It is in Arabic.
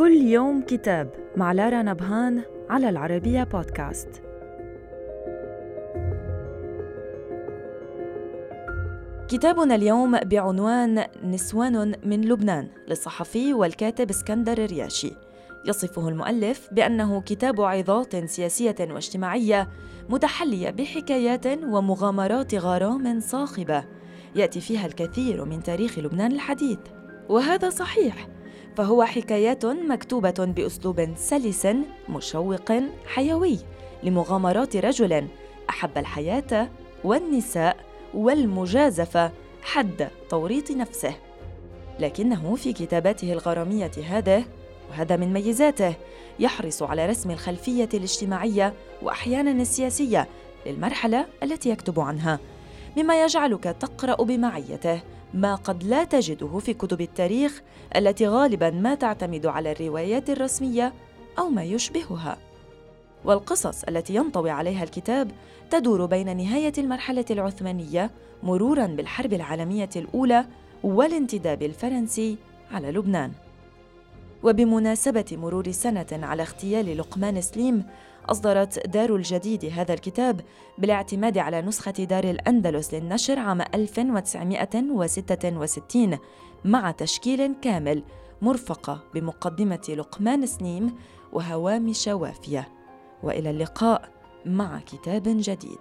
كل يوم كتاب مع لارا نبهان على العربية بودكاست. كتابنا اليوم بعنوان نسوان من لبنان للصحفي والكاتب اسكندر الرياشي. يصفه المؤلف بأنه كتاب عظات سياسية واجتماعية متحلية بحكايات ومغامرات غرام صاخبة. يأتي فيها الكثير من تاريخ لبنان الحديث. وهذا صحيح فهو حكايات مكتوبة بأسلوب سلس مشوق حيوي لمغامرات رجل أحب الحياة والنساء والمجازفة حد توريط نفسه. لكنه في كتاباته الغرامية هذه وهذا من ميزاته يحرص على رسم الخلفية الاجتماعية وأحيانا السياسية للمرحلة التي يكتب عنها. مما يجعلك تقرأ بمعيته ما قد لا تجده في كتب التاريخ التي غالبا ما تعتمد على الروايات الرسمية أو ما يشبهها. والقصص التي ينطوي عليها الكتاب تدور بين نهاية المرحلة العثمانية مرورا بالحرب العالمية الأولى والانتداب الفرنسي على لبنان. وبمناسبة مرور سنة على اغتيال لقمان سليم أصدرت دار الجديد هذا الكتاب بالاعتماد على نسخة دار الأندلس للنشر عام 1966 مع تشكيل كامل مرفقة بمقدمة لقمان سنيم وهوامش وافية وإلى اللقاء مع كتاب جديد.